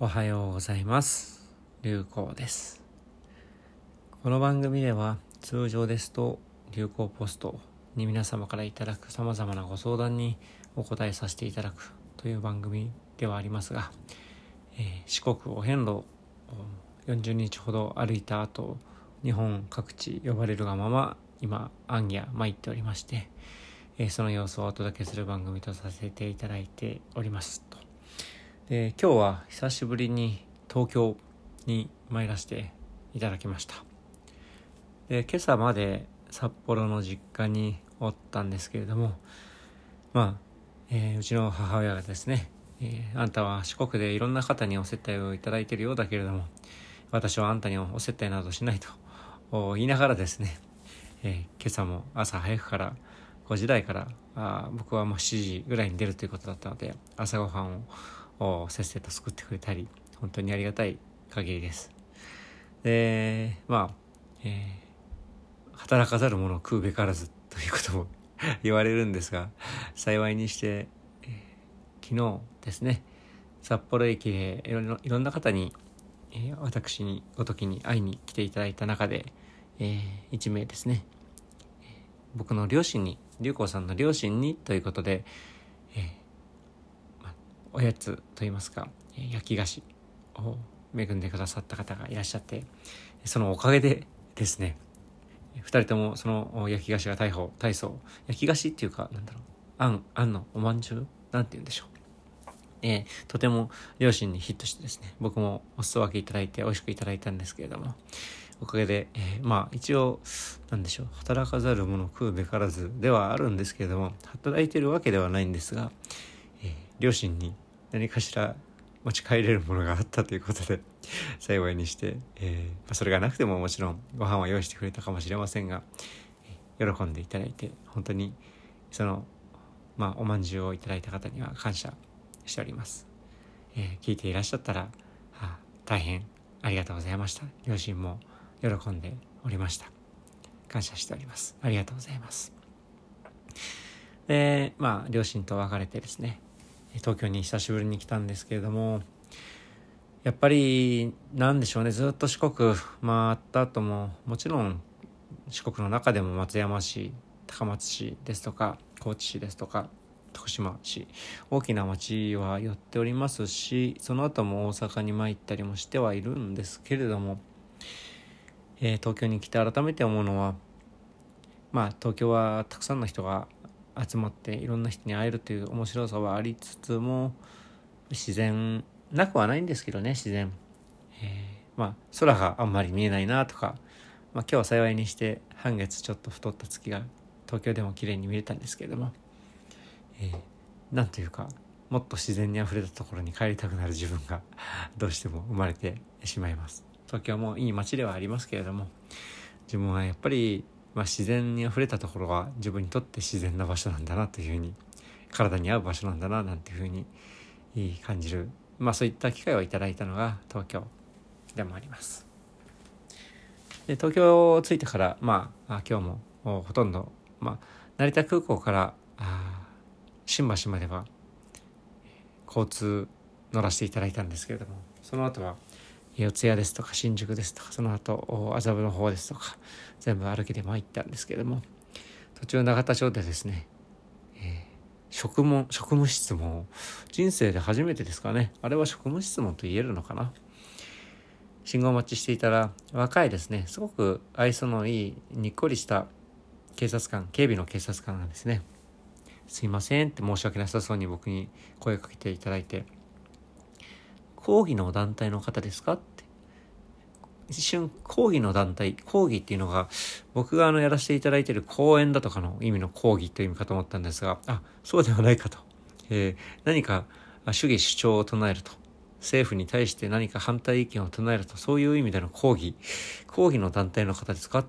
おはようございます。流行です。この番組では通常ですと流行ポストに皆様からいただくさまざまなご相談にお答えさせていただくという番組ではありますが、えー、四国お遍路40日ほど歩いた後日本各地呼ばれるがまま今暗夜参っておりまして、えー、その様子をお届けする番組とさせていただいております。とで今日は久しぶりに東京に参らせていただきました。で今朝まで札幌の実家におったんですけれどもまあ、えー、うちの母親がですね、えー、あんたは四国でいろんな方にお接待をいただいているようだけれども私はあんたにお接待などしないと言いながらですね、えー、今朝も朝早くから5時台からあ僕はもう7時ぐらいに出るということだったので朝ごはんををせっせと作ってくれたり本当にありがたい限りです。でまあ、えー、働かざる者を食うべからずということも言われるんですが幸いにして、えー、昨日ですね札幌駅でいろいろんな方に、えー、私にごときに会いに来ていただいた中で、えー、1名ですね、僕の両親に龍子さんの両親にということで、おやつといいますか焼き菓子を恵んでくださった方がいらっしゃってそのおかげでですね2人ともその焼き菓子が大砲大層。焼き菓子っていうかなんだろう。あんあんのおまんじゅう？なんて言うんでしょう。えー、とても両親にヒットしてですね僕もお裾分けいただいて美味しくいただいたんですけれどもおかげで、えー、まあ一応なんでしょう働かざる者食うべからずではあるんですけれども働いてるわけではないんですが、えー、両親に何かしら持ち帰れるものがあったということで 幸いにして、えー、ま、それがなくてももちろんご飯は用意してくれたかもしれませんが、喜んでいただいて本当にそのまあおまんじゅうをいただいた方には感謝しております、えー、聞いていらっしゃったら、あ、大変ありがとうございました。両親も喜んでおりました。感謝しております。ありがとうございます。でまあ両親と別れてですね東京に久しぶりに来たんですけれどもやっぱりなんでしょうねずっと四国回った後ももちろん四国の中でも松山市高松市ですとか高知市ですとか徳島市大きな町は寄っておりますしその後も大阪に参ったりもしてはいるんですけれども、えー、東京に来て改めて思うのはまあ東京はたくさんの人が集まっていろんな人に会えるという面白さはありつつも自然なくはないんですけどね自然、えー、まあ空があんまり見えないなとか、まあ、今日は幸いにして半月ちょっと太った月が東京でも綺麗に見れたんですけれども、えー、なんというかもっと自然にあふれたところに帰りたくなる自分がどうしても生まれてしまいます。東京もいい街ではありますけれども自分はやっぱりまあ、自然にあふれたところは自分にとって自然な場所なんだなというふうに体に合う場所なんだななんていうふうに感じる、まあ、そういった機会をいただいたのが東京でもあります。で東京を着いてから、まあ、今日もほとんど、まあ、成田空港から新橋までは交通乗らせていただいたんですけれどもその後は四谷ですとか新宿ですとかその後麻布の方ですとか全部歩きで参ったんですけども途中永田町でですね、えー、職務職務質問人生で初めてですかねあれは職務質問と言えるのかな？信号待ちしていたら若いですねすごく愛想のいいにっこりした警察官警備の警察官がですねすいませんって申し訳なさそうに僕に声かけていただいて講義の団体の方ですか？って。一瞬講義の団体講義っていうのが僕があのやらせていただいている講演だとかの意味の講義という意味かと思ったんですがあそうではないかと、えー、何か主義主張を唱えると。政府に対して何か反対意見を唱えると。そういう意味での講義。講義の団体の方ですか？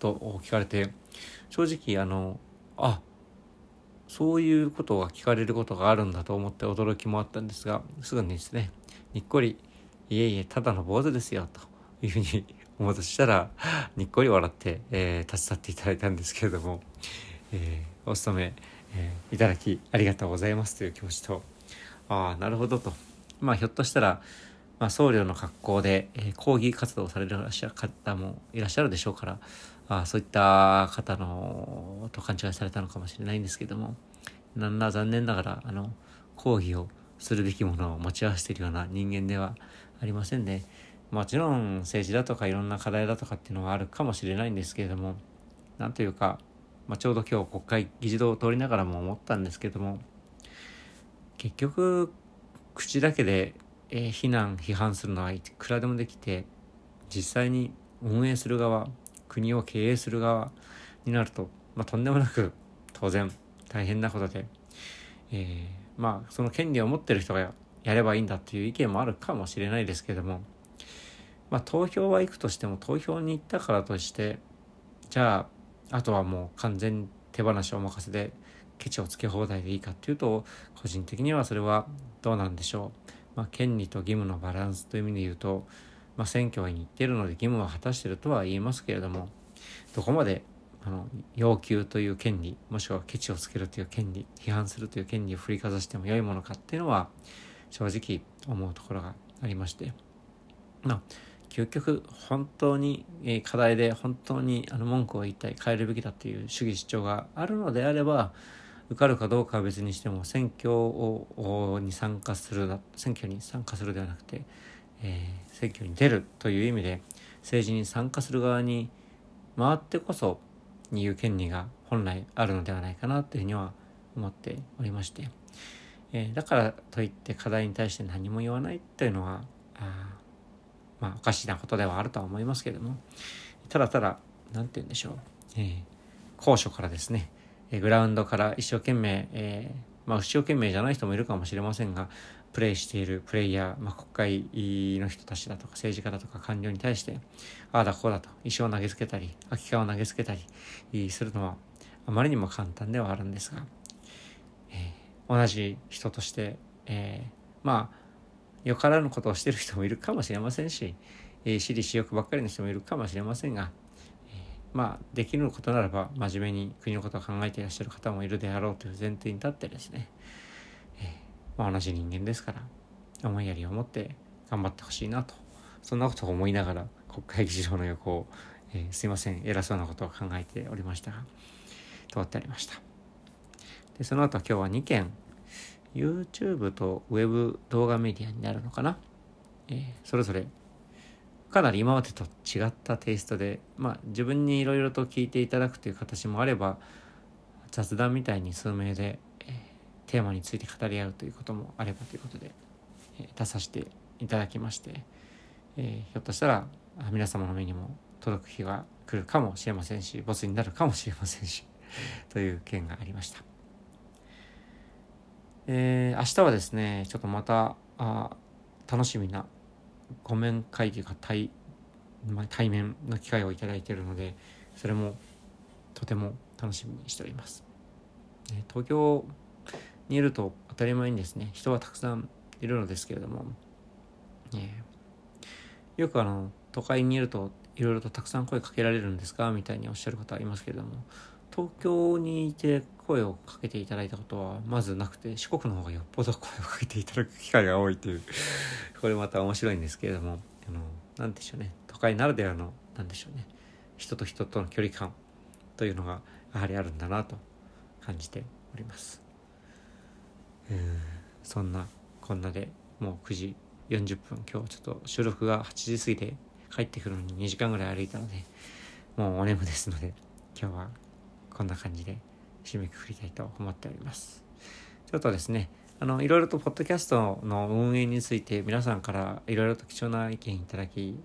と聞かれて正直あのあそういうことが聞かれることがあるんだと思って驚きもあったんですがすぐにですねにっこり「いえいえただの坊主ですよ」というふうに思うとしたらにっこり笑って、えー、立ち去っていただいたんですけれども、えー、お勤め、えー、いただきありがとうございますという気持ちとああなるほどと。まあひょっとしたらまあ、僧侶の格好で、えー、抗議活動をされる方もいらっしゃるでしょうからあそういった方のと勘違いされたのかもしれないんですけどもなんら残念ながらあの抗議をするべきものを持ち合わせているような人間ではありませんで、もちろん政治だとかいろんな課題だとかっていうのはあるかもしれないんですけれどもなんというか、まあ、ちょうど今日国会議事堂を通りながらも思ったんですけども結局口だけで、えー、非難批判するのはいくらでもできて実際に運営する側国を経営する側になると、まあ、とんでもなく当然大変なことで、えー、まあその権利を持ってる人がやればいいんだっていう意見もあるかもしれないですけどもまあ投票は行くとしても投票に行ったからとしてじゃああとはもう完全に手放しお任せでケチをつけ放題でいいかっていうと個人的にはそれはどうなんでしょう。まあ、権利と義務のバランスという意味で言うと、まあ、選挙に行ってるので義務は果たしてるとは言いますけれどもどこまであの要求という権利もしくはケチをつけるという権利批判するという権利を振りかざしても良いものかっていうのは正直思うところがありまして。まあ究極本当に課題で本当にあの文句を言いたい変えるべきだという主義主張があるのであれば受かるかどうかは別にしても選挙をに参加する選挙に参加するではなくて、えー、選挙に出るという意味で政治に参加する側に回ってこそに言う権利が本来あるのではないかなというふうには思っておりまして、えー、だからといって課題に対して何も言わないというのはあまあおかしなことではあるとは思いますけれども。ただただ何て言うんでしょう、えー、高所からですねグラウンドから一生懸命、えー、まあ一生懸命じゃない人もいるかもしれませんがプレイしているプレイヤー、まあ、国会の人たちだとか政治家だとか官僚に対してああだこうだと石を投げつけたり空き缶を投げつけたりするのはあまりにも簡単ではあるんですが、えー、同じ人として、えー、まあよからぬことをしてる人もいるかもしれませんし、えー、私利私欲ばっかりの人もいるかもしれませんが、えー、まあできることならば真面目に国のことを考えていらっしゃる方もいるであろうという前提に立ってですね、まあ、同じ人間ですから思いやりを持って頑張ってほしいなとそんなことを思いながら国会議事堂の横を、えー、すいません偉そうなことを考えておりましたが通ってありました。でその後今日は2件 YouTube と Web 動画メディアになるのかな、えー、それぞれかなり今までと違ったテイストで、まあ、自分にいろいろと聞いていただくという形もあれば雑談みたいに数名で、テーマについて語り合うということもあればということで、えー、出させていただきまして、えー、ひょっとしたら皆様の目にも届く日が来るかもしれませんしボスになるかもしれませんしという件がありました。えー、明日はですねちょっとまたあ楽しみなご面会議が対,、まあ、対面の機会をいただいているのでそれもとても楽しみにしております。え東京にいると当たり前にですね人はたくさんいるのですけれども、えー、よくあの都会にいるといろいろとたくさん声かけられるんですか？みたいにおっしゃる方はいますけれども東京にいて声をかけていただいたことはまずなくて四国の方がよっぽど声をかけていただく機会が多いという これまた面白いんですけれどもあの何でしょうね。都会ならではの何でしょうね。人と人との距離感というのがやはりあるんだなと感じております。そんなこんなでもう9時40分今日ちょっと収録が8時過ぎて帰ってくるのに2時間ぐらい歩いたのでもうお眠ですので今日はこんな感じで締めくくりたいと思っております。ちょっとですね、あの、いろいろとポッドキャストの運営について皆さんからいろいろと貴重な意見いただき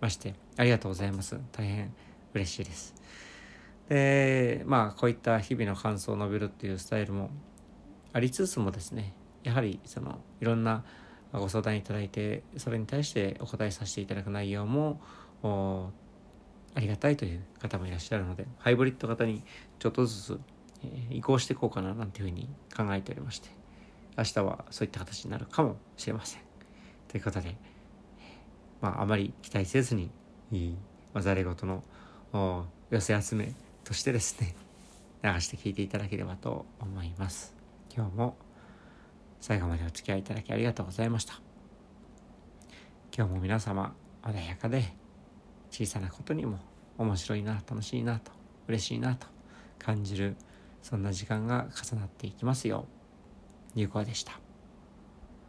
まして、ありがとうございます。大変嬉しいです。で、まあ、こういった日々の感想を述べるっていうスタイルもありつつもですね、やはりそのいろんなご相談いただいて、それに対してお答えさせていただく内容もありがたいという方もいらっしゃるので、ハイブリッド型にちょっとずつ、えー、移行していこうかななんていうふうに考えておりまして、明日はそういった形になるかもしれません。ということで、まあ、あまり期待せずに、まあ、ざれ言の寄せ集めとしてですね、流して聞いていただければと思います。今日も最後までお付き合いいただきありがとうございました。今日も皆様穏やかで小さなことにも面白いな楽しいなと嬉しいなと感じるそんな時間が重なっていきますよう有効でした。